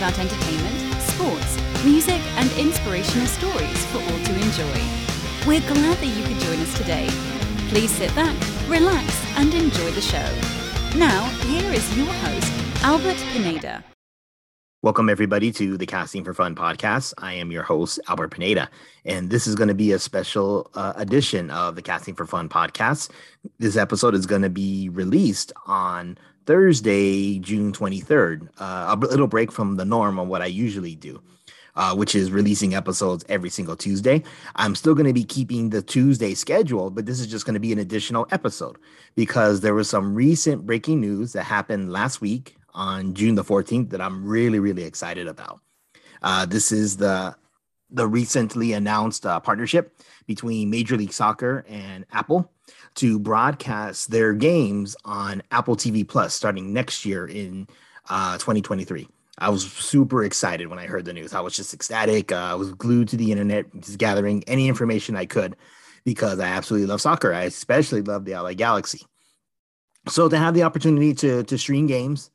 about entertainment, sports, music, and inspirational stories for all to enjoy. We're glad that you could join us today. Please sit back, relax, and enjoy the show. Now, here is your host, Albert Pineda. Welcome, everybody, to the Casting for Fun podcast. I am your host, Albert Pineda, and this is going to be a special uh, edition of the Casting for Fun podcast. This episode is going to be released on Thursday, June 23rd, uh, a little break from the norm on what I usually do. Uh, which is releasing episodes every single Tuesday. I'm still going to be keeping the Tuesday schedule, but this is just going to be an additional episode because there was some recent breaking news that happened last week on June the 14th that I'm really, really excited about. Uh, this is the the recently announced uh, partnership between Major League Soccer and Apple to broadcast their games on Apple TV Plus starting next year in uh, 2023. I was super excited when I heard the news. I was just ecstatic. Uh, I was glued to the internet, just gathering any information I could because I absolutely love soccer. I especially love the LA Galaxy. So to have the opportunity to to stream games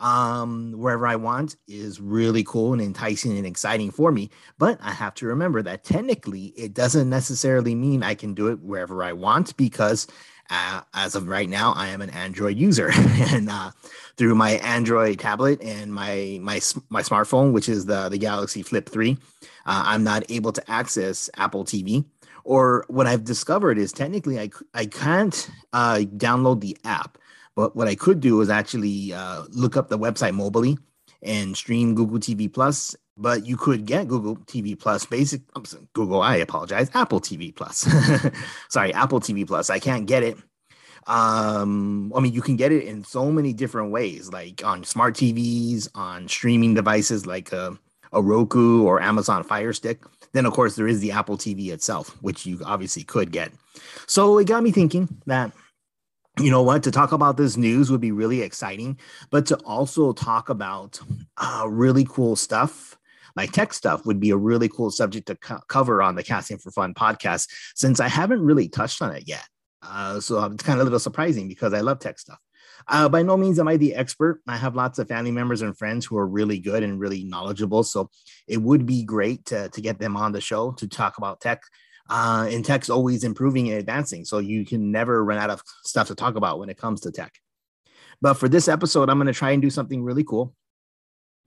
um, wherever I want is really cool and enticing and exciting for me. But I have to remember that technically it doesn't necessarily mean I can do it wherever I want because uh, as of right now, I am an Android user, and uh, through my Android tablet and my my my smartphone, which is the the Galaxy Flip Three, uh, I'm not able to access Apple TV. Or what I've discovered is technically I I can't uh, download the app but what I could do is actually uh, look up the website mobily and stream Google TV Plus. But you could get Google TV Plus, basic Google. I apologize, Apple TV Plus. sorry, Apple TV Plus. I can't get it. Um, I mean, you can get it in so many different ways, like on smart TVs, on streaming devices like a, a Roku or Amazon Fire Stick. Then, of course, there is the Apple TV itself, which you obviously could get. So it got me thinking that you know what? To talk about this news would be really exciting but to also talk about uh, really cool stuff like tech stuff would be a really cool subject to co- cover on the casting for fun podcast since i haven't really touched on it yet. Uh, so it's kind of a little surprising because i love tech stuff. Uh, by no means am i the expert. I have lots of family members and friends who are really good and really knowledgeable so it would be great to, to get them on the show to talk about tech uh, and tech's always improving and advancing. So you can never run out of stuff to talk about when it comes to tech. But for this episode, I'm going to try and do something really cool.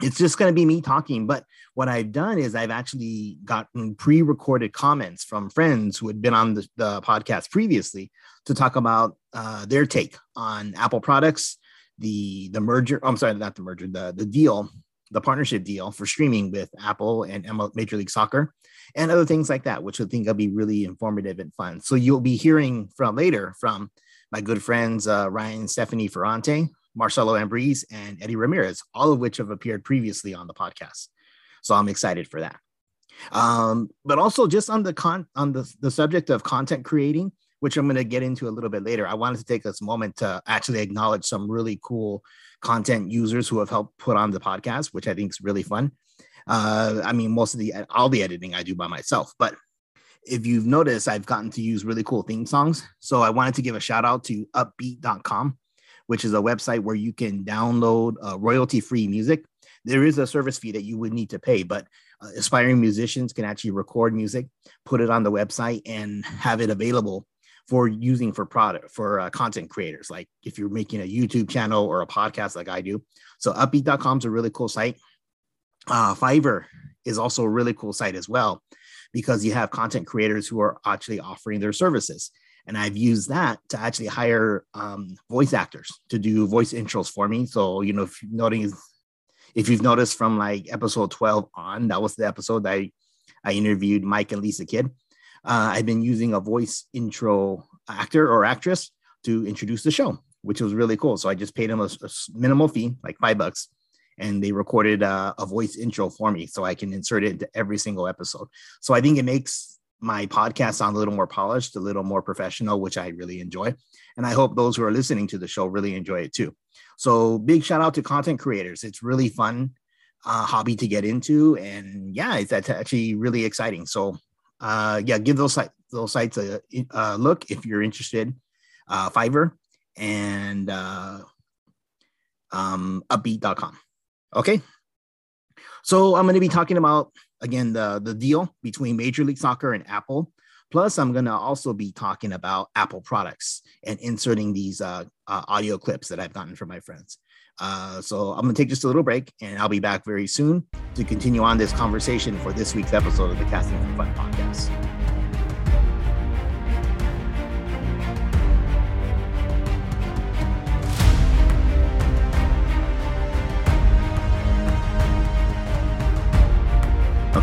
It's just going to be me talking. But what I've done is I've actually gotten pre recorded comments from friends who had been on the, the podcast previously to talk about uh, their take on Apple products, the the merger. I'm sorry, not the merger, the, the deal, the partnership deal for streaming with Apple and Major League Soccer and other things like that, which I think will be really informative and fun. So you'll be hearing from later from my good friends uh, Ryan Stephanie Ferrante, Marcello Ambriz, and Eddie Ramirez, all of which have appeared previously on the podcast. So I'm excited for that. Um, but also just on the con on the, the subject of content creating, which I'm going to get into a little bit later. I wanted to take this moment to actually acknowledge some really cool content users who have helped put on the podcast, which I think is really fun. Uh, I mean, most of the all the editing I do by myself, but if you've noticed, I've gotten to use really cool theme songs. So I wanted to give a shout out to upbeat.com, which is a website where you can download uh, royalty free music. There is a service fee that you would need to pay, but uh, aspiring musicians can actually record music, put it on the website, and have it available for using for product for uh, content creators. Like if you're making a YouTube channel or a podcast, like I do. So upbeat.com is a really cool site. Uh, Fiverr is also a really cool site as well because you have content creators who are actually offering their services. And I've used that to actually hire um, voice actors to do voice intros for me. So, you know, if you're noticing, if you've noticed from like episode 12 on, that was the episode I, I interviewed Mike and Lisa Kidd. Uh, I've been using a voice intro actor or actress to introduce the show, which was really cool. So I just paid them a, a minimal fee, like five bucks, and they recorded uh, a voice intro for me so I can insert it into every single episode. So I think it makes my podcast sound a little more polished, a little more professional, which I really enjoy. And I hope those who are listening to the show really enjoy it too. So big shout out to content creators. It's really fun uh, hobby to get into. And yeah, it's actually really exciting. So uh, yeah, give those, those sites a, a look if you're interested. Uh, Fiverr and uh, um, upbeat.com. Okay. So I'm going to be talking about again the the deal between Major League Soccer and Apple. Plus, I'm going to also be talking about Apple products and inserting these uh, uh, audio clips that I've gotten from my friends. Uh, so I'm going to take just a little break and I'll be back very soon to continue on this conversation for this week's episode of the Casting for Fun podcast.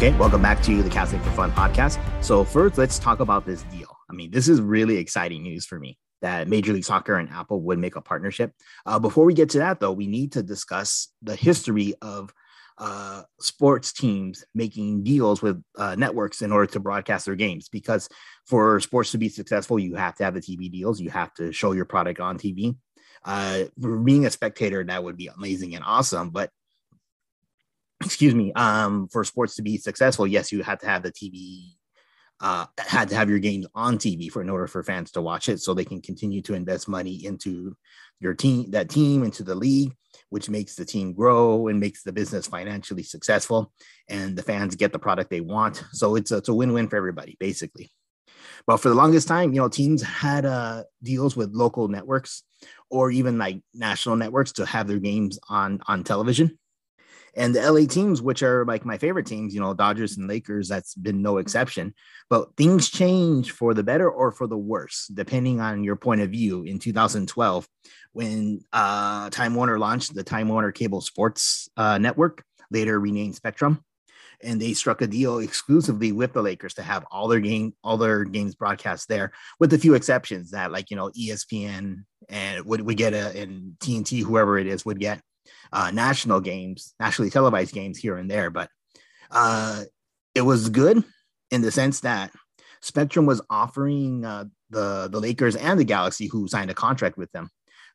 Okay, welcome back to the Casting for Fun podcast. So, first, let's talk about this deal. I mean, this is really exciting news for me that Major League Soccer and Apple would make a partnership. Uh, before we get to that, though, we need to discuss the history of uh, sports teams making deals with uh, networks in order to broadcast their games. Because for sports to be successful, you have to have the TV deals, you have to show your product on TV. Uh, being a spectator, that would be amazing and awesome. But excuse me, um, for sports to be successful, yes, you had to have the TV, uh, had to have your games on TV for in order for fans to watch it, so they can continue to invest money into your team, that team, into the league, which makes the team grow and makes the business financially successful, and the fans get the product they want. So it's a, it's a win-win for everybody, basically. But for the longest time, you know, teams had uh, deals with local networks or even like national networks to have their games on on television and the LA teams, which are like my favorite teams, you know, Dodgers and Lakers, that's been no exception. But things change for the better or for the worse, depending on your point of view. In 2012, when uh, Time Warner launched the Time Warner Cable Sports uh, Network, later renamed Spectrum, and they struck a deal exclusively with the Lakers to have all their game, all their games broadcast there, with a few exceptions that, like you know, ESPN and would we get a and TNT, whoever it is, would get uh, national games, nationally televised games here and there, but uh, it was good in the sense that Spectrum was offering uh, the the Lakers and the Galaxy, who signed a contract with them,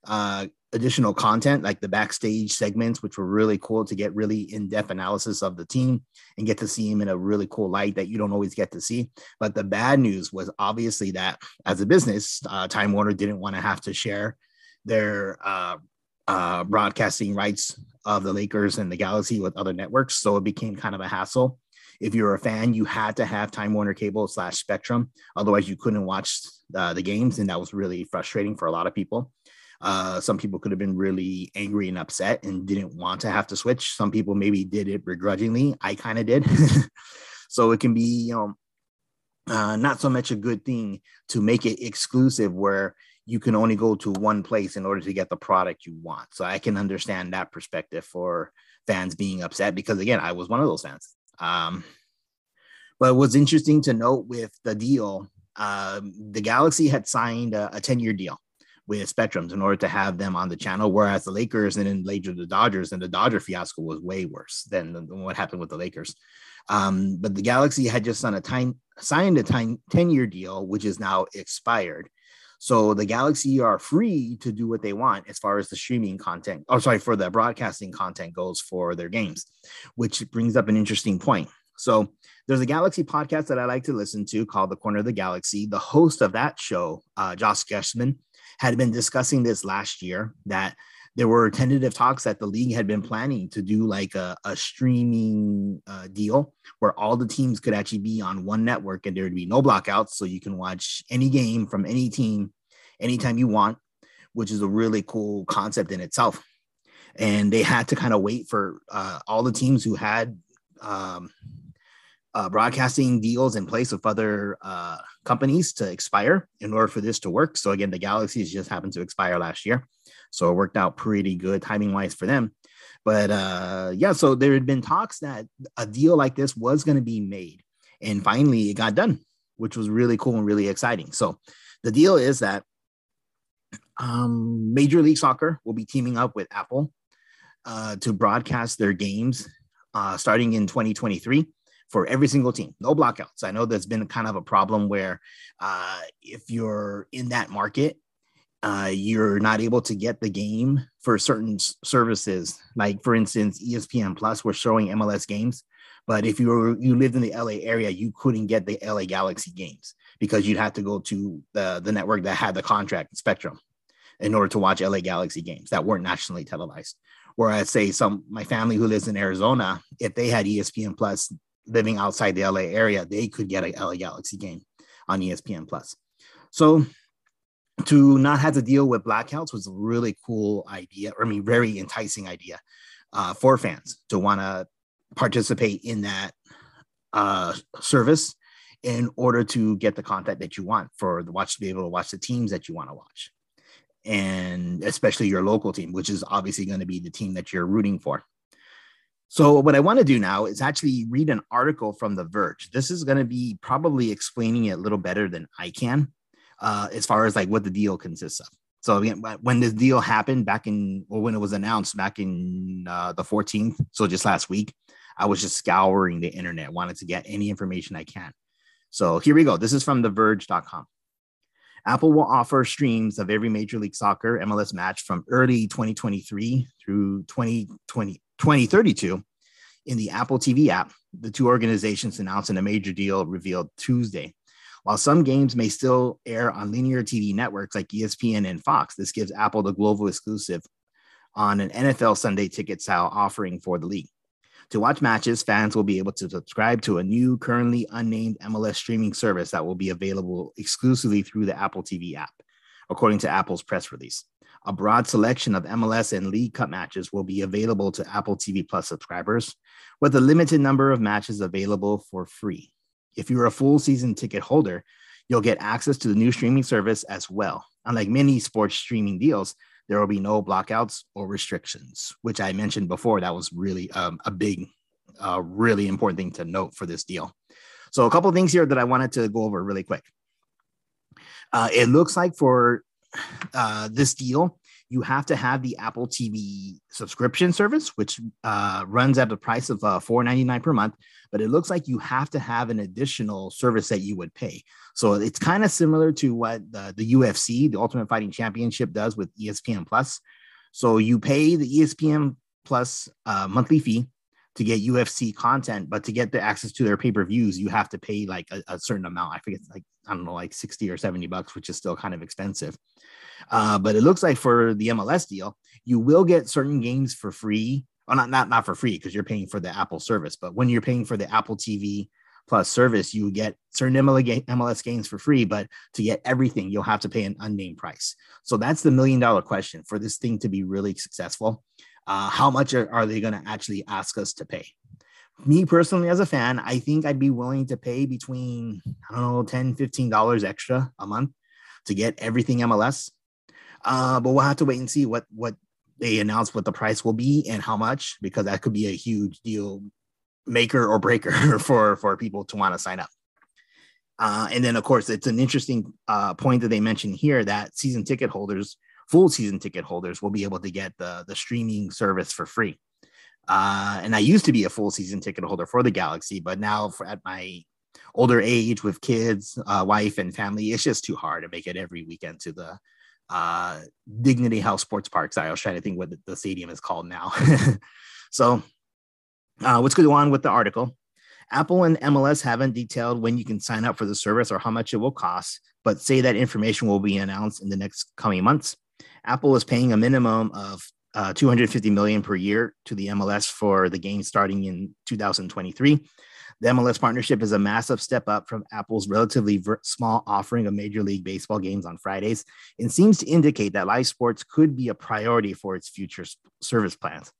uh, additional content like the backstage segments, which were really cool to get really in depth analysis of the team and get to see him in a really cool light that you don't always get to see. But the bad news was obviously that as a business, uh, Time Warner didn't want to have to share their uh, uh, broadcasting rights of the Lakers and the Galaxy with other networks. So it became kind of a hassle. If you're a fan, you had to have Time Warner Cable slash Spectrum. Otherwise, you couldn't watch uh, the games. And that was really frustrating for a lot of people. Uh, some people could have been really angry and upset and didn't want to have to switch. Some people maybe did it begrudgingly. I kind of did. so it can be, you know, uh, not so much a good thing to make it exclusive where you can only go to one place in order to get the product you want. So I can understand that perspective for fans being upset because again, I was one of those fans. Um, but what's interesting to note with the deal, um, the Galaxy had signed a, a 10 year deal with Spectrums in order to have them on the channel, whereas the Lakers and then later the Dodgers and the Dodger fiasco was way worse than, than what happened with the Lakers. Um, but the Galaxy had just signed a time signed a time 10 year deal, which is now expired. So the Galaxy are free to do what they want as far as the streaming content, or sorry, for the broadcasting content goes for their games, which brings up an interesting point. So there's a Galaxy podcast that I like to listen to called The Corner of the Galaxy. The host of that show, uh, Josh Geshman, had been discussing this last year that there were tentative talks that the league had been planning to do like a, a streaming uh, deal where all the teams could actually be on one network and there would be no blockouts. So you can watch any game from any team anytime you want, which is a really cool concept in itself. And they had to kind of wait for uh, all the teams who had um, uh, broadcasting deals in place with other uh, companies to expire in order for this to work. So again, the Galaxies just happened to expire last year. So it worked out pretty good timing wise for them. But uh, yeah, so there had been talks that a deal like this was going to be made. And finally, it got done, which was really cool and really exciting. So the deal is that um, Major League Soccer will be teaming up with Apple uh, to broadcast their games uh, starting in 2023 for every single team. No blockouts. I know there's been kind of a problem where uh, if you're in that market uh, you're not able to get the game for certain services. Like for instance, ESPN Plus was showing MLS games, but if you were you lived in the LA area, you couldn't get the LA Galaxy games because you'd have to go to the the network that had the contract Spectrum. in order to watch LA Galaxy games that weren't nationally televised. Whereas, say, some my family who lives in Arizona, if they had ESPN Plus living outside the LA area, they could get a LA Galaxy game on ESPN Plus. So to not have to deal with blackouts was a really cool idea. Or I mean, very enticing idea uh, for fans to want to participate in that uh, service in order to get the content that you want for the watch to be able to watch the teams that you want to watch. And especially your local team which is obviously going to be the team that you're rooting for. So what i want to do now is actually read an article from the verge. This is going to be probably explaining it a little better than i can uh, as far as like what the deal consists of so again, when this deal happened back in or when it was announced back in uh, the 14th so just last week i was just scouring the internet wanted to get any information i can so here we go. This is from TheVerge.com. Apple will offer streams of every Major League Soccer MLS match from early 2023 through 2020, 2032 in the Apple TV app. The two organizations announced in a major deal revealed Tuesday. While some games may still air on linear TV networks like ESPN and Fox, this gives Apple the global exclusive on an NFL Sunday ticket style offering for the league. To watch matches, fans will be able to subscribe to a new, currently unnamed MLS streaming service that will be available exclusively through the Apple TV app, according to Apple's press release. A broad selection of MLS and League Cup matches will be available to Apple TV Plus subscribers, with a limited number of matches available for free. If you're a full season ticket holder, you'll get access to the new streaming service as well. Unlike many sports streaming deals, there will be no blockouts or restrictions, which I mentioned before. That was really um, a big, uh, really important thing to note for this deal. So, a couple of things here that I wanted to go over really quick. Uh, it looks like for uh, this deal, you have to have the Apple TV subscription service, which uh, runs at the price of uh, $4.99 per month. But it looks like you have to have an additional service that you would pay. So it's kind of similar to what the, the UFC, the Ultimate Fighting Championship, does with ESPN Plus. So you pay the ESPN Plus uh, monthly fee to get UFC content, but to get the access to their pay per views, you have to pay like a, a, certain amount. I forget, like I don't know, like sixty or seventy bucks, which is still kind of expensive. Uh, but it looks like for the MLS deal, you will get certain games for free. Well, not not not for free because you're paying for the Apple service, but when you're paying for the Apple TV Plus service, you get certain MLS games for free. But to get everything, you'll have to pay an unnamed price. So that's the million dollar question for this thing to be really successful. Uh, how much are, are they going to actually ask us to pay? me personally as a fan i think i'd be willing to pay between i don't know 10 15 dollars extra a month to get everything mls uh, but we'll have to wait and see what what they announce what the price will be and how much, because that could be a huge deal maker or breaker for for people to want to sign up. Uh, and then, of course, it's an interesting uh, point that they mentioned here that season ticket holders, full season ticket holders, will be able to get the the streaming service for free. Uh, and I used to be a full season ticket holder for the Galaxy, but now for, at my older age with kids, uh, wife, and family, it's just too hard to make it every weekend to the uh, Dignity Health Sports Parks. I was trying to think what the stadium is called now. so, uh, let's go on with the article. Apple and MLS haven't detailed when you can sign up for the service or how much it will cost, but say that information will be announced in the next coming months. Apple is paying a minimum of uh, 250 million per year to the MLS for the game starting in 2023. The MLS partnership is a massive step up from Apple's relatively ver- small offering of Major League Baseball games on Fridays and seems to indicate that live sports could be a priority for its future service plans.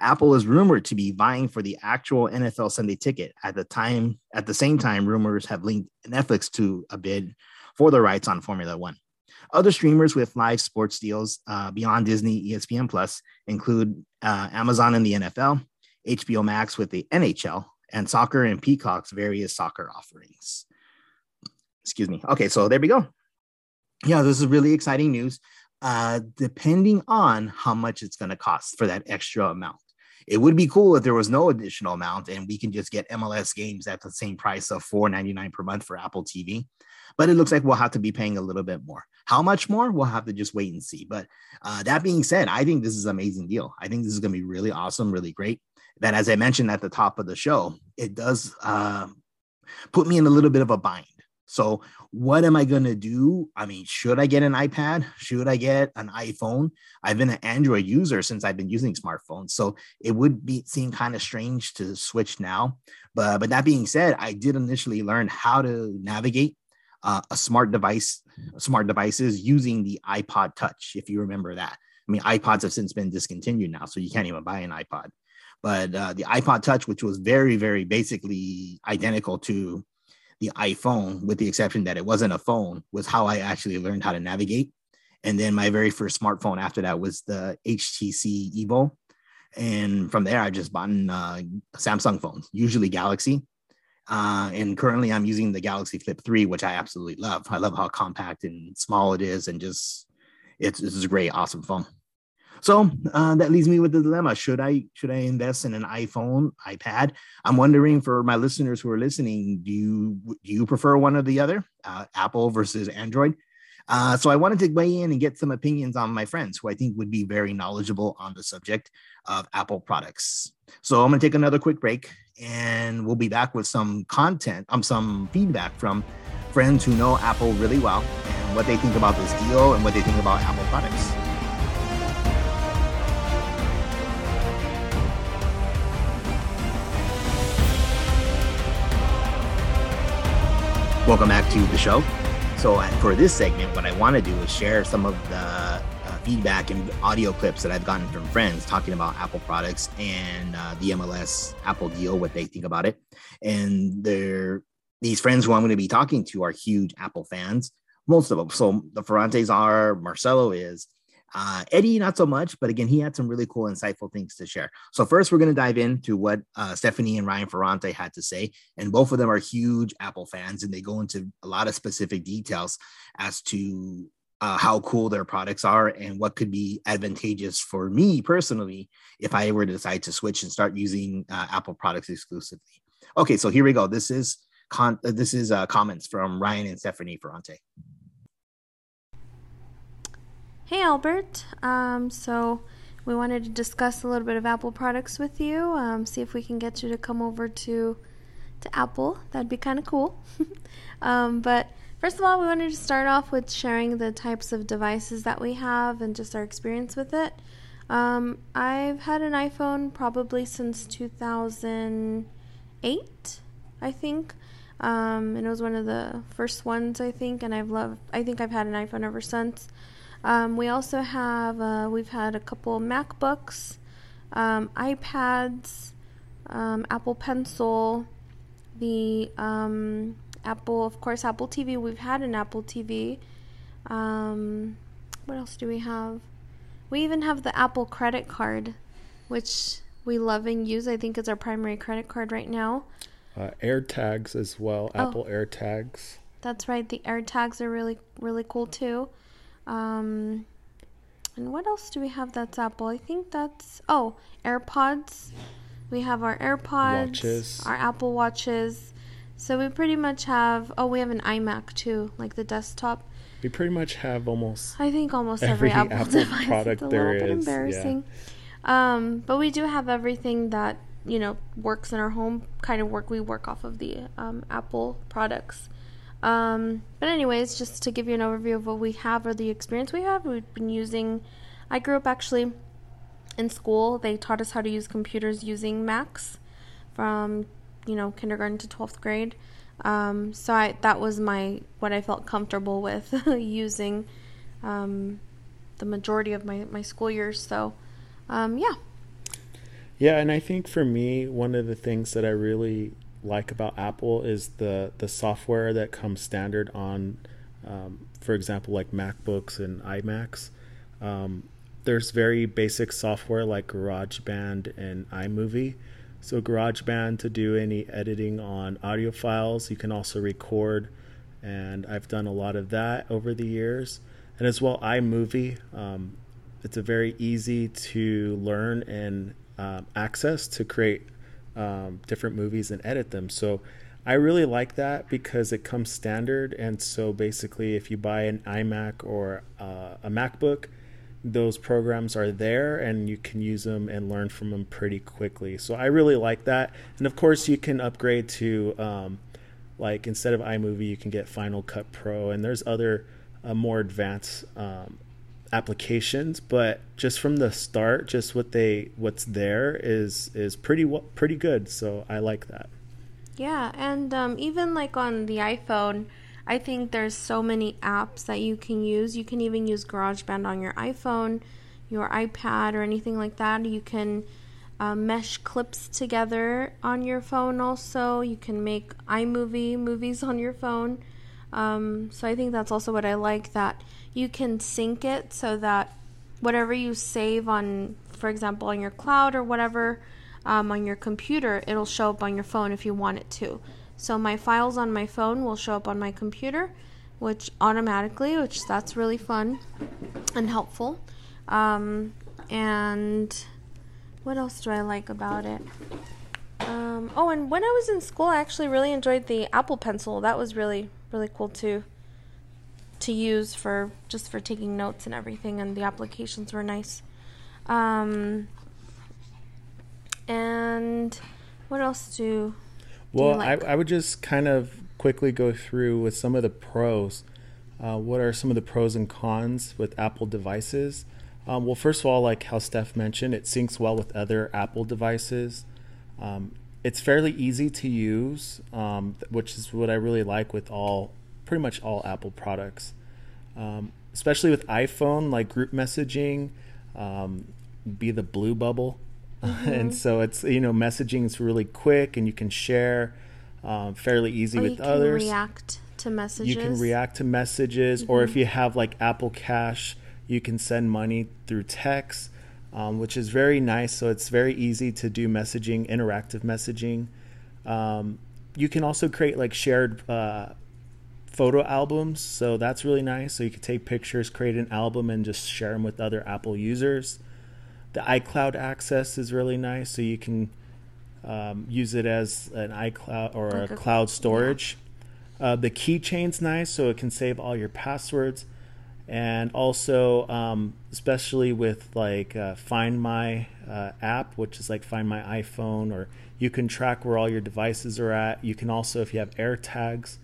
Apple is rumored to be vying for the actual NFL Sunday ticket at the time. At the same time, rumors have linked Netflix to a bid for the rights on Formula One. Other streamers with live sports deals uh, beyond Disney, ESPN Plus include uh, Amazon and the NFL, HBO Max with the NHL, and soccer and Peacock's various soccer offerings. Excuse me. Okay, so there we go. Yeah, this is really exciting news. Uh, depending on how much it's going to cost for that extra amount. It would be cool if there was no additional amount and we can just get MLS games at the same price of $4.99 per month for Apple TV. But it looks like we'll have to be paying a little bit more. How much more? We'll have to just wait and see. But uh, that being said, I think this is an amazing deal. I think this is going to be really awesome, really great that, as I mentioned at the top of the show, it does uh, put me in a little bit of a bind So, what am I going to do? I mean, should I get an iPad? Should I get an iPhone? I've been an Android user since I've been using smartphones. So, it would be seem kind of strange to switch now. But, but that being said, I did initially learn how to navigate uh, a smart device, smart devices using the iPod Touch, if you remember that. I mean, iPods have since been discontinued now, so you can't even buy an iPod. But uh, the iPod Touch, which was very, very basically identical to the iPhone, with the exception that it wasn't a phone, was how I actually learned how to navigate. And then my very first smartphone after that was the HTC Evo. And from there, I just bought uh, Samsung phones, usually Galaxy. Uh, and currently, I'm using the Galaxy Flip 3, which I absolutely love. I love how compact and small it is, and just it's, it's a great, awesome phone. So uh, that leaves me with the dilemma: should I should I invest in an iPhone, iPad? I'm wondering for my listeners who are listening, do you do you prefer one or the other, uh, Apple versus Android? Uh, so I wanted to weigh in and get some opinions on my friends who I think would be very knowledgeable on the subject of Apple products. So I'm going to take another quick break, and we'll be back with some content, um, some feedback from friends who know Apple really well and what they think about this deal and what they think about Apple products. Welcome back to the show. So, uh, for this segment, what I want to do is share some of the uh, feedback and audio clips that I've gotten from friends talking about Apple products and uh, the MLS Apple deal, what they think about it. And they're these friends who I'm going to be talking to are huge Apple fans, most of them. So, the Ferrantes are, Marcello is, uh, Eddie, not so much, but again, he had some really cool, insightful things to share. So, first, we're going to dive into what uh, Stephanie and Ryan Ferrante had to say. And both of them are huge Apple fans, and they go into a lot of specific details as to uh, how cool their products are and what could be advantageous for me personally if I were to decide to switch and start using uh, Apple products exclusively. Okay, so here we go. This is con- this is uh, comments from Ryan and Stephanie Ferrante. Hey Albert, um, so we wanted to discuss a little bit of Apple products with you. Um, see if we can get you to come over to to Apple. That'd be kind of cool. um, but first of all, we wanted to start off with sharing the types of devices that we have and just our experience with it. Um, I've had an iPhone probably since 2008, I think. Um, and it was one of the first ones, I think, and I've loved. I think I've had an iPhone ever since. Um, we also have, uh, we've had a couple MacBooks, um, iPads, um, Apple Pencil, the um, Apple, of course, Apple TV. We've had an Apple TV. Um, what else do we have? We even have the Apple credit card, which we love and use. I think it's our primary credit card right now. Uh, AirTags as well, oh, Apple AirTags. That's right. The AirTags are really, really cool too. Um, and what else do we have that's Apple? I think that's oh AirPods. We have our AirPods, watches. our Apple watches. So we pretty much have oh we have an iMac too, like the desktop. We pretty much have almost I think almost every, every Apple, Apple device. product it's a there little bit embarrassing. Yeah. Um, but we do have everything that you know works in our home. Kind of work we work off of the um, Apple products. Um, but anyways, just to give you an overview of what we have or the experience we have, we've been using. I grew up actually in school. They taught us how to use computers using Macs from you know kindergarten to twelfth grade. Um, so I that was my what I felt comfortable with using um, the majority of my my school years. So um, yeah. Yeah, and I think for me, one of the things that I really like about Apple is the the software that comes standard on, um, for example, like MacBooks and iMacs. Um, there's very basic software like GarageBand and iMovie. So GarageBand to do any editing on audio files. You can also record, and I've done a lot of that over the years. And as well, iMovie. Um, it's a very easy to learn and um, access to create um, different movies and edit them. So I really like that because it comes standard. And so basically, if you buy an iMac or uh, a MacBook, those programs are there and you can use them and learn from them pretty quickly. So I really like that. And of course, you can upgrade to um, like instead of iMovie, you can get Final Cut Pro, and there's other uh, more advanced um, applications. But just from the start, just what they what's there is is pretty pretty good. So I like that. Yeah, and um, even like on the iPhone, I think there's so many apps that you can use. You can even use GarageBand on your iPhone, your iPad, or anything like that. You can uh, mesh clips together on your phone also. You can make iMovie movies on your phone. Um, so I think that's also what I like that you can sync it so that whatever you save on, for example, on your cloud or whatever um, on your computer, it'll show up on your phone if you want it to. So my files on my phone will show up on my computer, which automatically, which that's really fun and helpful. Um, and what else do I like about it? Um, oh, and when I was in school, I actually really enjoyed the Apple Pencil. That was really really cool to to use for just for taking notes and everything, and the applications were nice. Um, and what else do? Well, do like? I, I would just kind of quickly go through with some of the pros. Uh, what are some of the pros and cons with Apple devices? Um, well, first of all, like how Steph mentioned, it syncs well with other Apple devices. Um, it's fairly easy to use, um, which is what I really like with all, pretty much all Apple products. Um, especially with iPhone, like group messaging, um, be the blue bubble, mm-hmm. and so it's you know messaging is really quick and you can share um, fairly easy or with others. React to messages. You can react to messages, mm-hmm. or if you have like Apple Cash you can send money through text, um, which is very nice. So it's very easy to do messaging, interactive messaging. Um, you can also create like shared uh, photo albums. So that's really nice. So you can take pictures, create an album, and just share them with other Apple users. The iCloud access is really nice. So you can um, use it as an iCloud or a cloud storage. Yeah. Uh, the keychain's nice, so it can save all your passwords and also um, especially with like uh, find my uh, app which is like find my iphone or you can track where all your devices are at. You can also if you have airtags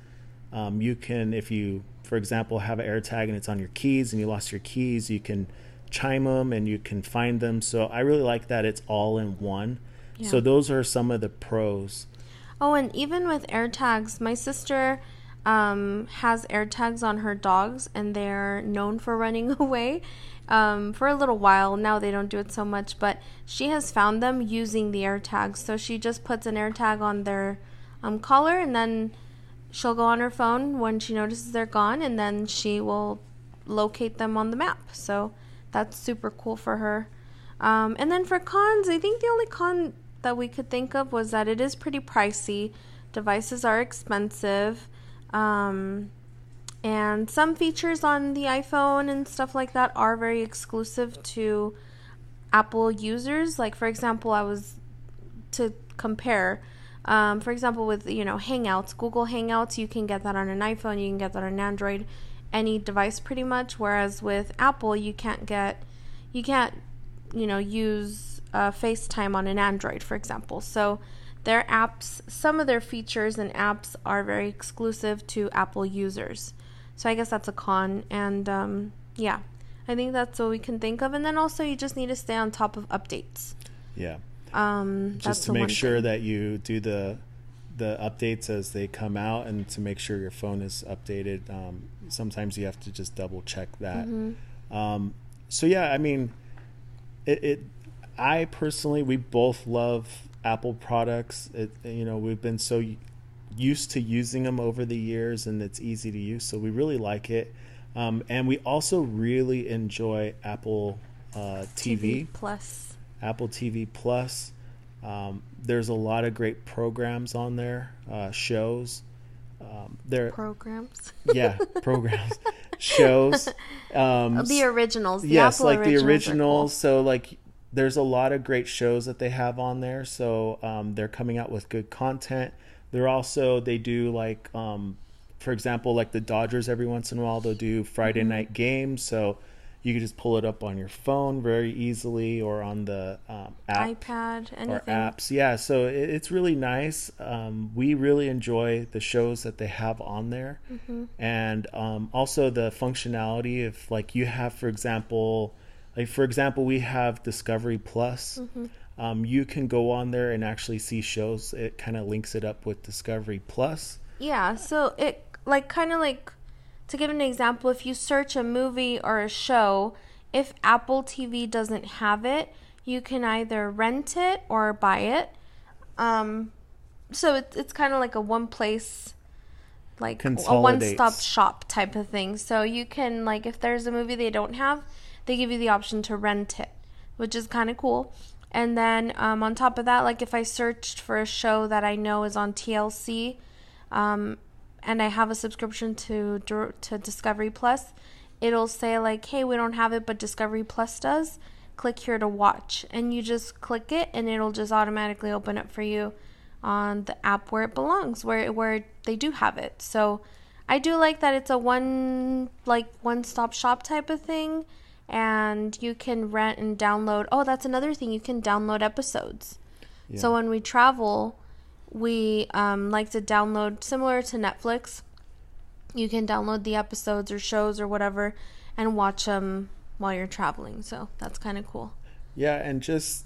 um, you can if you for example have an airtag and it's on your keys and you lost your keys you can chime them and you can find them. So i really like that it's all in one. Yeah. so those are some of the pros. Oh and even with airtags my sister um, has AirTags on her dogs, and they're known for running away um, for a little while. Now they don't do it so much, but she has found them using the AirTags. So she just puts an AirTag on their um, collar, and then she'll go on her phone when she notices they're gone, and then she will locate them on the map. So that's super cool for her. Um, and then for cons, I think the only con that we could think of was that it is pretty pricey. Devices are expensive. Um, and some features on the iPhone and stuff like that are very exclusive to Apple users. Like, for example, I was to compare. Um, for example, with you know Hangouts, Google Hangouts, you can get that on an iPhone, you can get that on an Android, any device pretty much. Whereas with Apple, you can't get, you can't, you know, use uh, FaceTime on an Android, for example. So their apps, some of their features and apps are very exclusive to Apple users. So I guess that's a con. And um, yeah, I think that's what we can think of. And then also, you just need to stay on top of updates. Yeah. Um, just to make sure thing. that you do the the updates as they come out, and to make sure your phone is updated. Um, sometimes you have to just double check that. Mm-hmm. Um, so yeah, I mean, it, it. I personally, we both love Apple products. It, you know, we've been so used to using them over the years, and it's easy to use. So we really like it, um, and we also really enjoy Apple uh, TV, TV Plus. Apple TV Plus. Um, there's a lot of great programs on there, uh, shows. Um, there programs. yeah, programs, shows. Um, the originals. The yes, Apple like originals the originals. Cool. So like there's a lot of great shows that they have on there. So um, they're coming out with good content. They're also they do like um, for example like the Dodgers every once in a while they'll do Friday mm-hmm. night games. So you can just pull it up on your phone very easily or on the um, app iPad, anything. or apps. Yeah, so it, it's really nice. Um, we really enjoy the shows that they have on there, mm-hmm. and um, also the functionality. If like you have, for example, like for example, we have Discovery Plus. Mm-hmm. Um, you can go on there and actually see shows. It kind of links it up with Discovery Plus. Yeah, so it like kind of like to give an example, if you search a movie or a show, if Apple TV doesn't have it, you can either rent it or buy it. Um, so it's it's kind of like a one place, like a one stop shop type of thing. So you can like if there's a movie they don't have, they give you the option to rent it, which is kind of cool. And then um, on top of that, like if I searched for a show that I know is on TLC, um, and I have a subscription to to Discovery Plus, it'll say like, "Hey, we don't have it, but Discovery Plus does." Click here to watch, and you just click it, and it'll just automatically open up for you on the app where it belongs, where where they do have it. So, I do like that it's a one like one stop shop type of thing, and you can rent and download. Oh, that's another thing you can download episodes. Yeah. So when we travel, we um, like to download similar to Netflix. You can download the episodes or shows or whatever and watch them while you're traveling. So that's kind of cool. Yeah, and just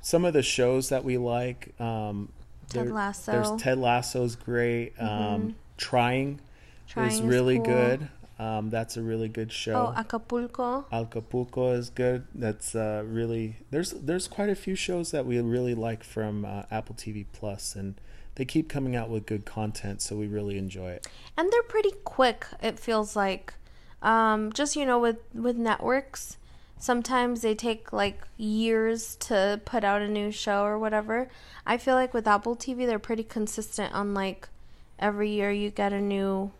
some of the shows that we like. Um, Ted Lasso. There's Ted Lasso's great. Mm-hmm. Um, Trying, Trying is really cool. good. Um, that's a really good show. Oh, Acapulco. Acapulco is good. That's uh, really there's there's quite a few shows that we really like from uh, Apple TV Plus, and they keep coming out with good content, so we really enjoy it. And they're pretty quick. It feels like, um, just you know, with with networks, sometimes they take like years to put out a new show or whatever. I feel like with Apple TV, they're pretty consistent on like every year you get a new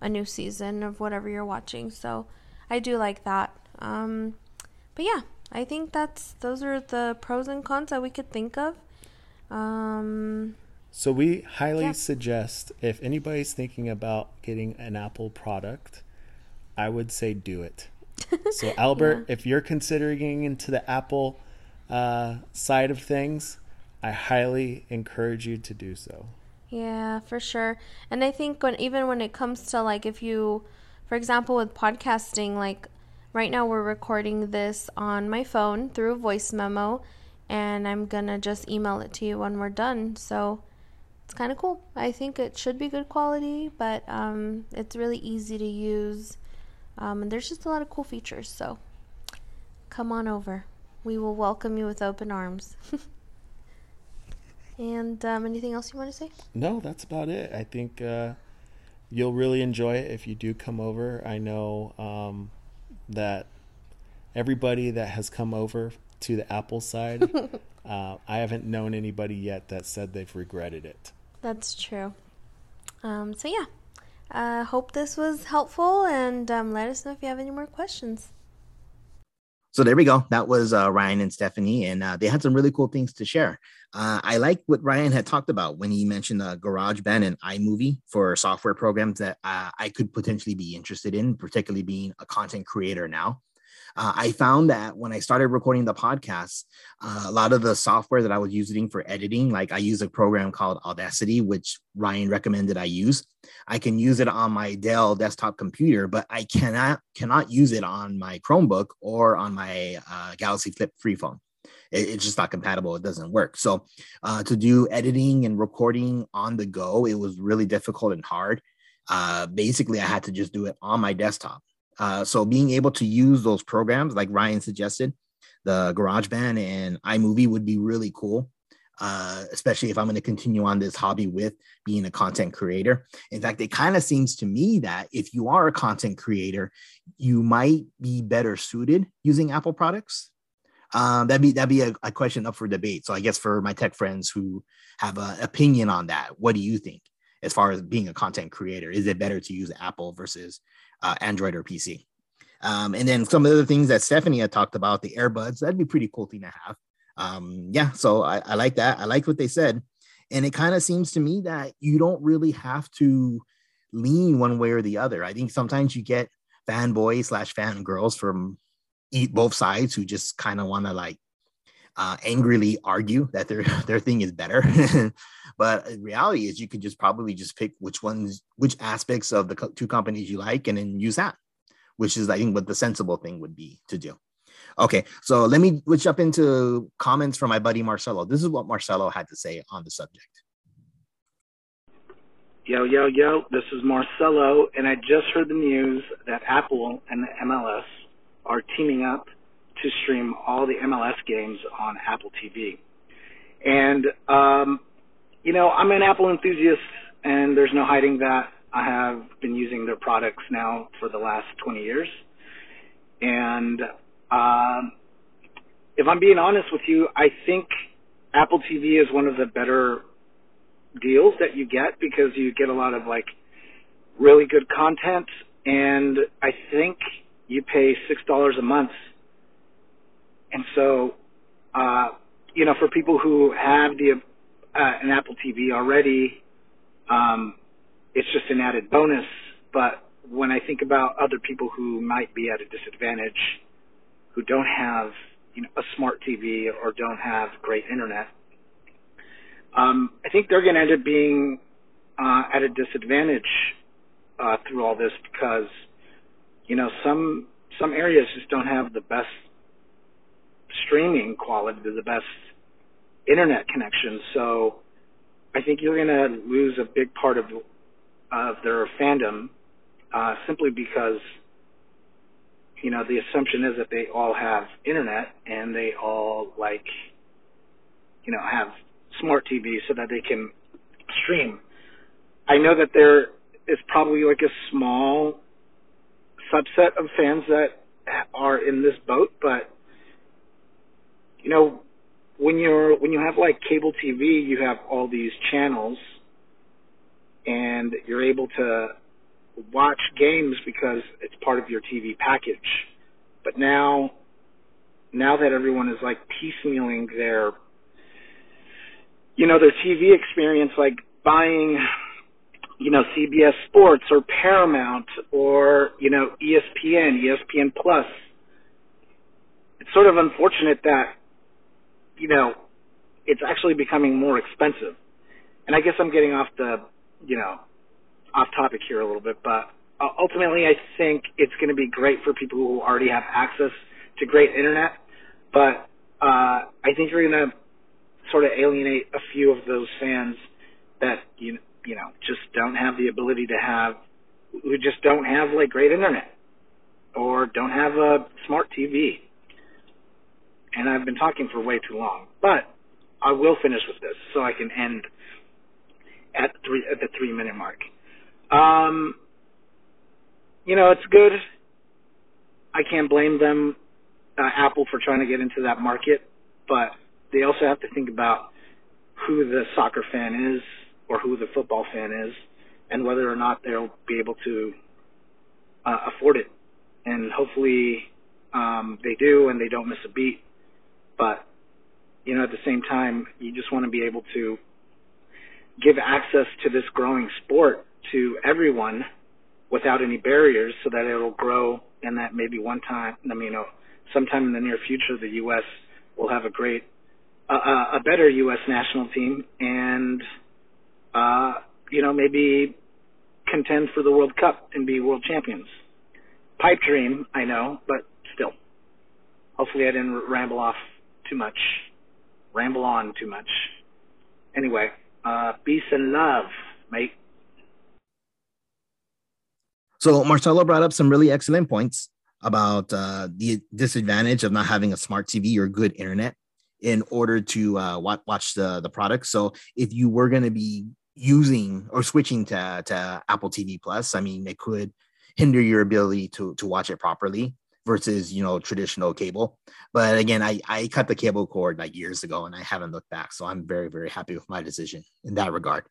a new season of whatever you're watching. So I do like that. Um, but yeah, I think that's those are the pros and cons that we could think of. Um, so we highly yeah. suggest if anybody's thinking about getting an Apple product, I would say do it. So Albert, yeah. if you're considering getting into the Apple uh, side of things, I highly encourage you to do so. Yeah, for sure. And I think when even when it comes to like if you for example with podcasting like right now we're recording this on my phone through a voice memo and I'm going to just email it to you when we're done. So it's kind of cool. I think it should be good quality, but um, it's really easy to use. Um, and there's just a lot of cool features. So come on over. We will welcome you with open arms. And um, anything else you want to say? No, that's about it. I think uh, you'll really enjoy it if you do come over. I know um, that everybody that has come over to the Apple side, uh, I haven't known anybody yet that said they've regretted it. That's true. Um, so yeah, I uh, hope this was helpful, and um, let us know if you have any more questions. So there we go. That was uh, Ryan and Stephanie, and uh, they had some really cool things to share. Uh, I like what Ryan had talked about when he mentioned uh, GarageBand and iMovie for software programs that uh, I could potentially be interested in, particularly being a content creator now. Uh, I found that when I started recording the podcast, uh, a lot of the software that I was using for editing, like I use a program called Audacity, which Ryan recommended I use. I can use it on my Dell desktop computer, but I cannot cannot use it on my Chromebook or on my uh, Galaxy Flip free phone. It, it's just not compatible. It doesn't work. So uh, to do editing and recording on the go, it was really difficult and hard. Uh, basically, I had to just do it on my desktop. Uh, so being able to use those programs like Ryan suggested, the GarageBand and iMovie would be really cool. Uh, especially if I'm going to continue on this hobby with being a content creator. In fact, it kind of seems to me that if you are a content creator, you might be better suited using Apple products. Um, that'd be that'd be a, a, question up for debate. So I guess for my tech friends who have an opinion on that, what do you think as far as being a content creator? Is it better to use Apple versus uh, Android or PC. Um, and then some of the things that Stephanie had talked about, the earbuds, that'd be pretty cool thing to have. Um, yeah, so I, I like that. I like what they said. And it kind of seems to me that you don't really have to lean one way or the other. I think sometimes you get fanboys slash fangirls from both sides who just kind of want to like uh, angrily argue that their their thing is better. but reality is you could just probably just pick which ones, which aspects of the co- two companies you like, and then use that, which is I think what the sensible thing would be to do. Okay, so let me switch up into comments from my buddy Marcello. This is what Marcello had to say on the subject. Yo, yo, yo, this is Marcello, and I just heard the news that Apple and the MLS are teaming up to stream all the MLS games on Apple TV. And, um, you know, I'm an Apple enthusiast, and there's no hiding that. I have been using their products now for the last 20 years. And um, if I'm being honest with you, I think Apple TV is one of the better deals that you get because you get a lot of like really good content and I think you pay six dollars a month and so, uh, you know, for people who have the uh, an Apple TV already, um, it's just an added bonus. But when I think about other people who might be at a disadvantage, who don't have you know a smart TV or don't have great internet, um, I think they're going to end up being uh, at a disadvantage uh, through all this because you know some some areas just don't have the best streaming quality, to the best internet connection. So I think you're going to lose a big part of of their fandom uh, simply because you know the assumption is that they all have internet and they all like you know have smart TVs so that they can stream. I know that there is probably like a small subset of fans that are in this boat, but you know, when you're when you have like cable TV, you have all these channels, and you're able to watch games because it's part of your TV package. But now, now that everyone is like piecemealing their, you know, their TV experience, like buying, you know, CBS Sports or Paramount or you know ESPN, ESPN Plus. It's sort of unfortunate that you know, it's actually becoming more expensive. And I guess I'm getting off the, you know, off topic here a little bit, but uh, ultimately I think it's going to be great for people who already have access to great internet, but uh, I think you're going to sort of alienate a few of those fans that you you know just don't have the ability to have who just don't have like great internet or don't have a smart TV and I've been talking for way too long. But I will finish with this so I can end at three at the three minute mark. Um, you know, it's good. I can't blame them, uh, Apple, for trying to get into that market, but they also have to think about who the soccer fan is or who the football fan is, and whether or not they'll be able to uh, afford it. And hopefully, um, they do, and they don't miss a beat. But, you know, at the same time, you just want to be able to give access to this growing sport to everyone without any barriers so that it'll grow and that maybe one time, I mean, you know, sometime in the near future, the U.S. will have a great, uh, a better U.S. national team and, uh, you know, maybe contend for the World Cup and be world champions. Pipe dream, I know, but still. Hopefully I didn't ramble off too much, ramble on too much. Anyway, uh, peace and love, mate. So Marcello brought up some really excellent points about uh, the disadvantage of not having a smart TV or good internet in order to uh, watch, watch the the product. So if you were going to be using or switching to, to Apple TV Plus, I mean, it could hinder your ability to to watch it properly versus you know traditional cable. But again, I I cut the cable cord like years ago and I haven't looked back, so I'm very very happy with my decision in that regard.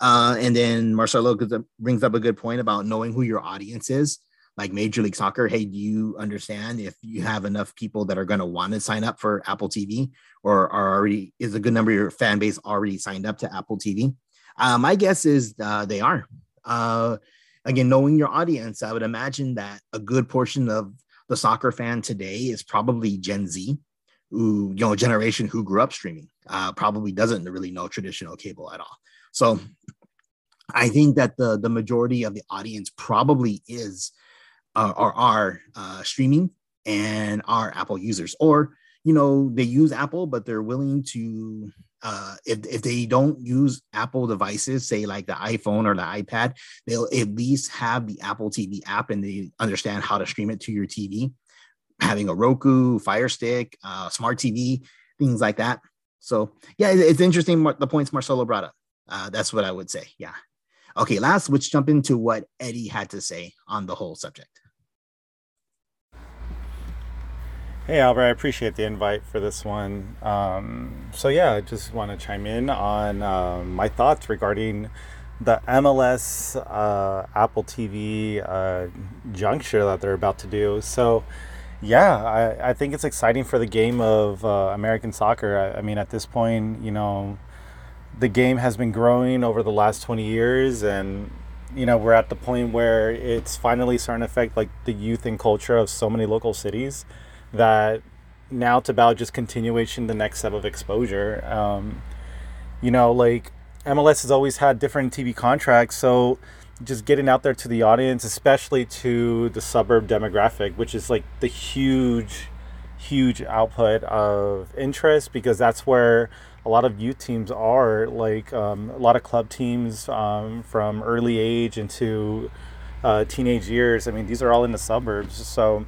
Uh, and then Marcello brings up a good point about knowing who your audience is. Like Major League Soccer, hey, do you understand if you have enough people that are going to want to sign up for Apple TV, or are already is a good number of your fan base already signed up to Apple TV? Uh, my guess is uh, they are. Uh, again, knowing your audience, I would imagine that a good portion of the soccer fan today is probably Gen Z, who, you know, generation who grew up streaming, uh, probably doesn't really know traditional cable at all. So I think that the, the majority of the audience probably is uh, or are uh, streaming and are Apple users, or you know they use Apple, but they're willing to uh, if if they don't use Apple devices, say like the iPhone or the iPad, they'll at least have the Apple TV app and they understand how to stream it to your TV. Having a Roku, Fire Stick, uh, smart TV, things like that. So yeah, it's interesting the points Marcello brought up. Uh, that's what I would say. Yeah. Okay, last, let's jump into what Eddie had to say on the whole subject. Hey, Albert, I appreciate the invite for this one. Um, so, yeah, I just want to chime in on um, my thoughts regarding the MLS uh, Apple TV uh, juncture that they're about to do. So, yeah, I, I think it's exciting for the game of uh, American soccer. I, I mean, at this point, you know, the game has been growing over the last 20 years and you know we're at the point where it's finally starting to affect like the youth and culture of so many local cities that now it's about just continuation the next step of exposure. Um, you know like mls has always had different tv contracts so just getting out there to the audience especially to the suburb demographic which is like the huge huge output of interest because that's where a lot of youth teams are. Like um, a lot of club teams um, from early age into uh, teenage years. I mean these are all in the suburbs so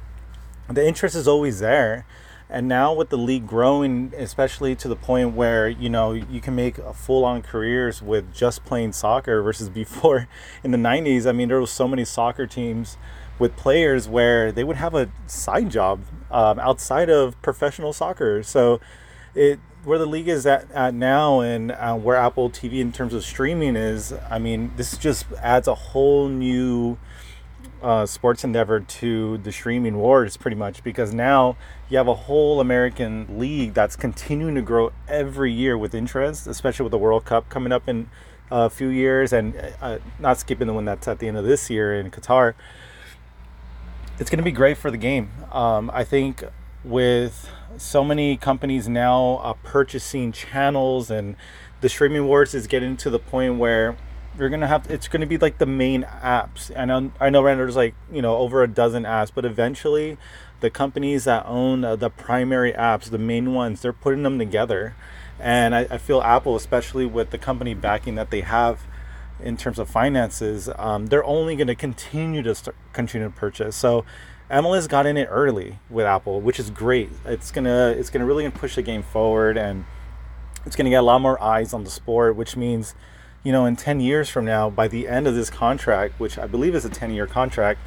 the interest is always there. And now with the league growing, especially to the point where you know you can make full-on careers with just playing soccer versus before in the '90s. I mean, there was so many soccer teams with players where they would have a side job um, outside of professional soccer. So it where the league is at, at now and uh, where Apple TV in terms of streaming is, I mean, this just adds a whole new uh, sports endeavor to the streaming wars pretty much because now you have a whole American league that's continuing to grow every year with interest, especially with the World Cup coming up in a few years and uh, not skipping the one that's at the end of this year in Qatar. It's going to be great for the game. Um, I think with so many companies now uh, purchasing channels and the streaming wars is getting to the point where you're gonna have it's gonna be like the main apps. And I know, I know there's like you know over a dozen apps but eventually the companies that own the primary apps the main ones they're putting them together. And I, I, feel apple especially with the company backing that they have in terms of finances um, they're only going to continue to start, continue to purchase. So MLS got in it early with Apple, which is great. It's gonna it's gonna really push the game forward, and it's gonna get a lot more eyes on the sport, which means you know, in 10 years from now, by the end of this contract, which I believe is a 10 year contract,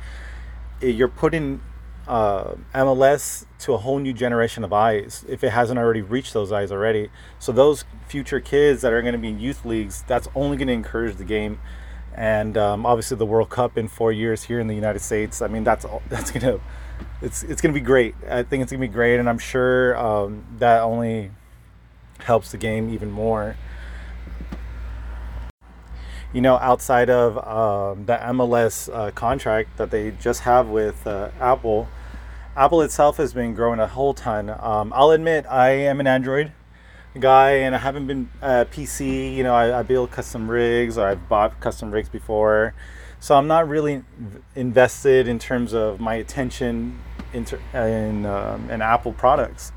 you're putting uh, MLS to a whole new generation of eyes if it hasn't already reached those eyes already. So, those future kids that are going to be in youth leagues, that's only going to encourage the game. And um, obviously, the World Cup in four years here in the United States, I mean, that's all, that's to. It's, it's to be great. I think it's going to be great, and I'm sure um, that only helps the game even more you know, outside of um, the MLS uh, contract that they just have with uh, Apple, Apple itself has been growing a whole ton. Um, I'll admit I am an Android guy and I haven't been uh, PC. You know, I, I, build custom rigs or I've bought custom rigs before. So I'm not really invested in terms of my attention in, in, um, in Apple products.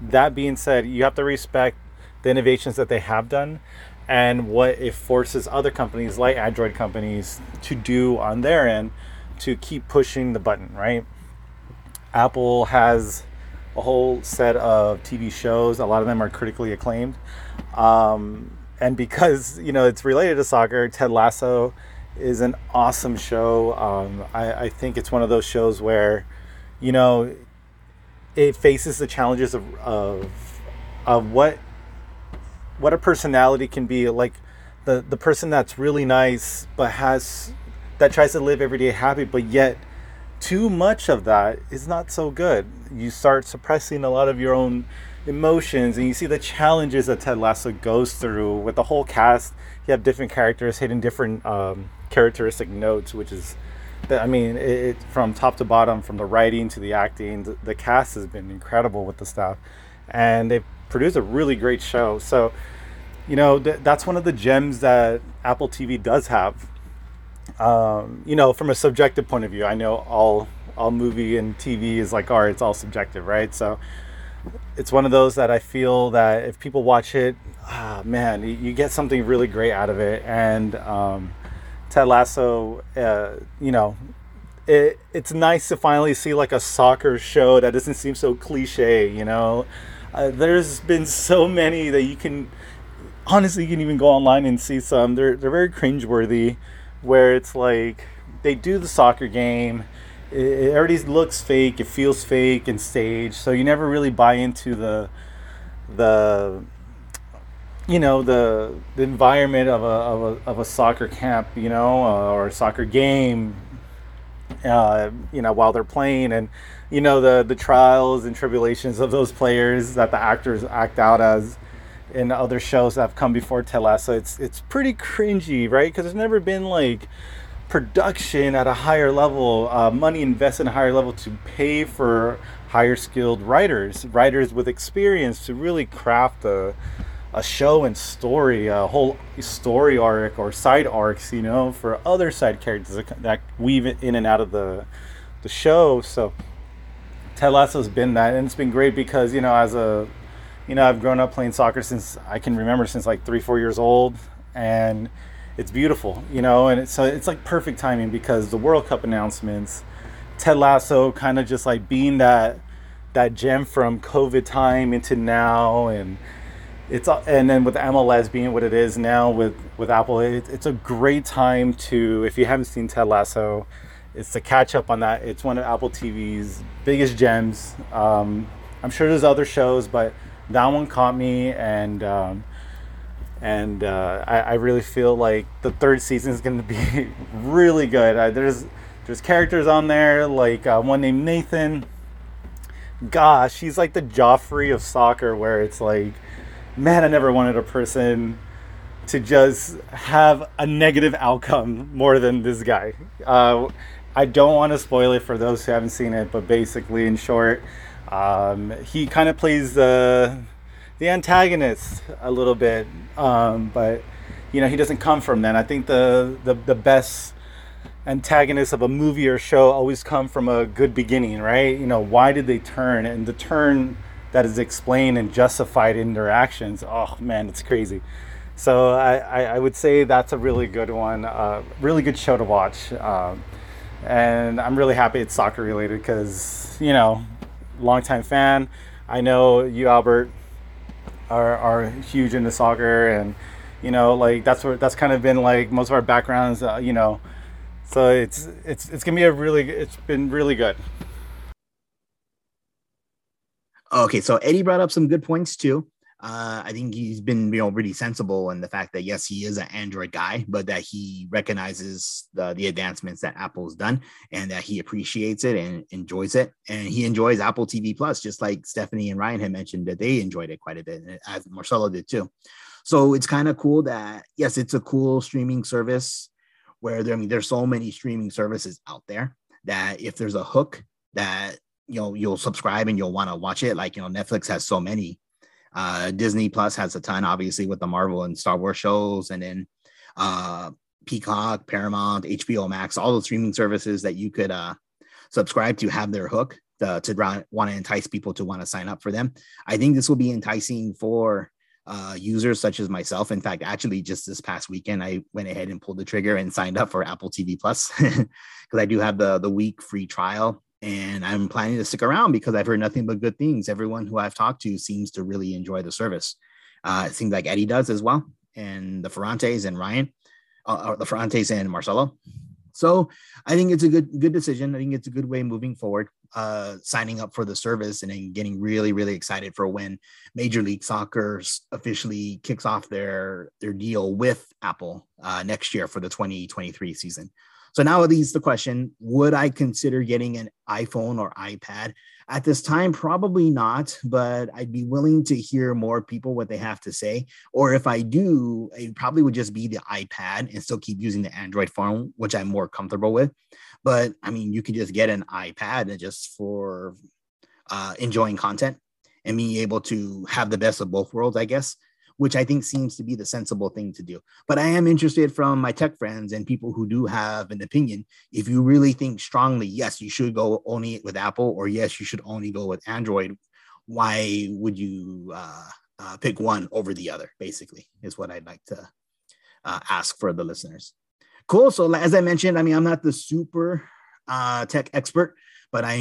That being said, you have to respect the innovations that they have done and what it forces other companies like Android companies to do on their end to keep pushing the button, right? Apple has a whole set of TV shows. A lot of them are critically acclaimed. Um, and because, you know, it's related to soccer, Ted Lasso is an awesome show. Um, I, I think it's one of those shows where, you know, it faces the challenges of, of, of what what a personality can be like the the person that's really nice but has that tries to live every day happy but yet too much of that is not so good you start suppressing a lot of your own emotions and you see the challenges that Ted Lasso goes through with the whole cast. You have different characters hitting different um, characteristic notes, which is, I mean, it, it, from top to bottom, from the writing to the acting, the, the cast has been incredible with the stuff, and they've produced a really great show. So, you know, th- that's one of the gems that Apple TV does have. Um, you know, from a subjective point of view, I know all all movie and TV is like, art; it's all subjective, right? So it's one of those that I feel that if people watch it, ah, man, you get something really great out of it. And um, Ted Lasso, uh, you know, it, it's nice to finally see like a soccer show that doesn't seem so cliche. You know, uh, there's been so many that you can honestly you can even go online and see some. They're they're very cringeworthy, where it's like they do the soccer game it, already looks fake. It feels fake and staged. So you never really buy into the the you know the the environment of a of a, of a soccer camp, you know, uh, or a soccer game. Uh, you know, while they're playing, and you know the the trials and tribulations of those players that the actors act out as in other shows that have come before Ted Lasso. It's it's pretty cringy, right? Because there's never been like production at a higher level, uh, money invested at a higher level to pay for higher skilled writers, writers with experience to really craft a, a show and story, a whole story arc or side arcs, you know, for other side characters that weave in and out of the the show. So Ted Lasso's been that, and it's been great because you know, as a you know, I've grown up playing soccer since I can remember since like three, four years old, and it's beautiful, you know, and it's, so it's like perfect timing because the World Cup announcements, Ted Lasso kind of just like being that that gem from COVID time into now, and it's and then with MLS being what it is now with with Apple, it, it's a great time to if you haven't seen Ted Lasso, it's to catch up on that. It's one of Apple TV's biggest gems. Um, I'm sure there's other shows, but that one caught me and. Um, and uh, I, I, really feel like the third season is going to be really good. Uh, there's there's characters on there like uh, one named Nathan. Gosh, he's like the Joffrey of soccer, where it's like, man, I never wanted a person to just have a negative outcome more than this guy. Uh, I don't want to spoil it for those who haven't seen it, but basically, in short, um, he kind of plays the the antagonist a little bit, um, but you know he doesn't come from that. I think the, the the best antagonists of a movie or show always come from a good beginning, right? You know, why did they turn? And the turn that is explained and justified in their actions, oh man, it's crazy. So I, I, I would say that's a really good one, uh, really good show to watch. Um, and I'm really happy it's soccer related because, you know, longtime fan. I know you, Albert, are, are huge into soccer and you know like that's what that's kind of been like most of our backgrounds uh, you know. So it's it's it's gonna be a really it's been really good. Okay so eddie brought up some good points too uh, I think he's been, you know, really sensible in the fact that yes, he is an Android guy, but that he recognizes the the advancements that Apple's done and that he appreciates it and enjoys it, and he enjoys Apple TV Plus, just like Stephanie and Ryan had mentioned that they enjoyed it quite a bit, as Marcello did too. So it's kind of cool that yes, it's a cool streaming service where there, I mean, there's so many streaming services out there that if there's a hook that you know you'll subscribe and you'll want to watch it, like you know Netflix has so many uh, Disney Plus has a ton, obviously, with the Marvel and Star Wars shows, and then uh, Peacock, Paramount, HBO Max, all the streaming services that you could uh, subscribe to have their hook to, to want to entice people to want to sign up for them. I think this will be enticing for uh, users such as myself. In fact, actually, just this past weekend, I went ahead and pulled the trigger and signed up for Apple TV Plus because I do have the the week free trial and I'm planning to stick around because I've heard nothing but good things. Everyone who I've talked to seems to really enjoy the service. Uh, it seems like Eddie does as well, and the Ferrantes and Ryan, uh, uh, the Ferrantes and Marcello. So I think it's a good good decision. I think it's a good way moving forward. Uh, signing up for the service and then getting really really excited for when Major League Soccer officially kicks off their their deal with Apple uh, next year for the 2023 season. So now it leads the question Would I consider getting an iPhone or iPad? At this time, probably not, but I'd be willing to hear more people what they have to say. Or if I do, it probably would just be the iPad and still keep using the Android phone, which I'm more comfortable with. But I mean, you can just get an iPad just for uh, enjoying content and being able to have the best of both worlds, I guess which I think seems to be the sensible thing to do. But I am interested from my tech friends and people who do have an opinion. If you really think strongly, yes, you should go only with Apple, or yes, you should only go with Android, why would you uh, uh, pick one over the other? Basically, is what I'd like to uh, ask for the listeners. Cool. So, as I mentioned, I mean, I'm not the super uh, tech expert, but I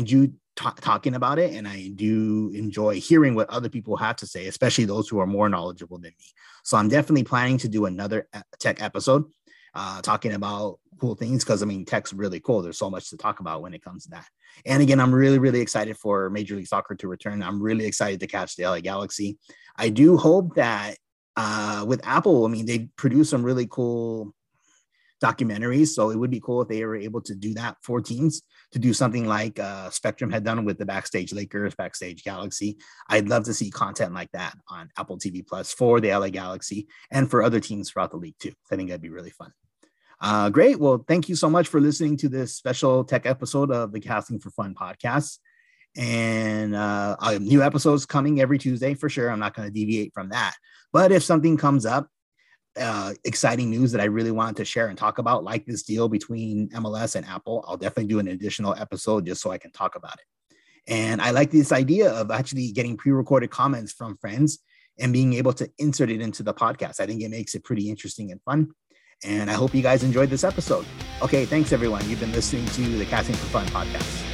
enjoy talking about it and i do enjoy hearing what other people have to say especially those who are more knowledgeable than me. So i'm definitely planning to do another tech episode uh, talking about cool things because i mean tech's really cool. There's so much to talk about when it comes to that. And again i'm really really excited for major league soccer to return. I'm really excited to catch the la galaxy. I do hope that uh, with apple i mean they produce some really cool documentaries. So it would be cool if they were able to do that for teams to do something like uh, Spectrum had done with the Backstage Lakers, Backstage Galaxy. I'd love to see content like that on Apple TV Plus for the LA Galaxy and for other teams throughout the league too. I think that'd be really fun. Uh, great. Well, thank you so much for listening to this special tech episode of the Casting for Fun podcast. And uh, new episodes coming every Tuesday for sure. I'm not going to deviate from that. But if something comes up uh, exciting news that I really wanted to share and talk about, like this deal between MLS and Apple, I'll definitely do an additional episode just so I can talk about it. And I like this idea of actually getting pre recorded comments from friends and being able to insert it into the podcast. I think it makes it pretty interesting and fun. And I hope you guys enjoyed this episode. Okay, thanks everyone. You've been listening to the Casting for Fun podcast.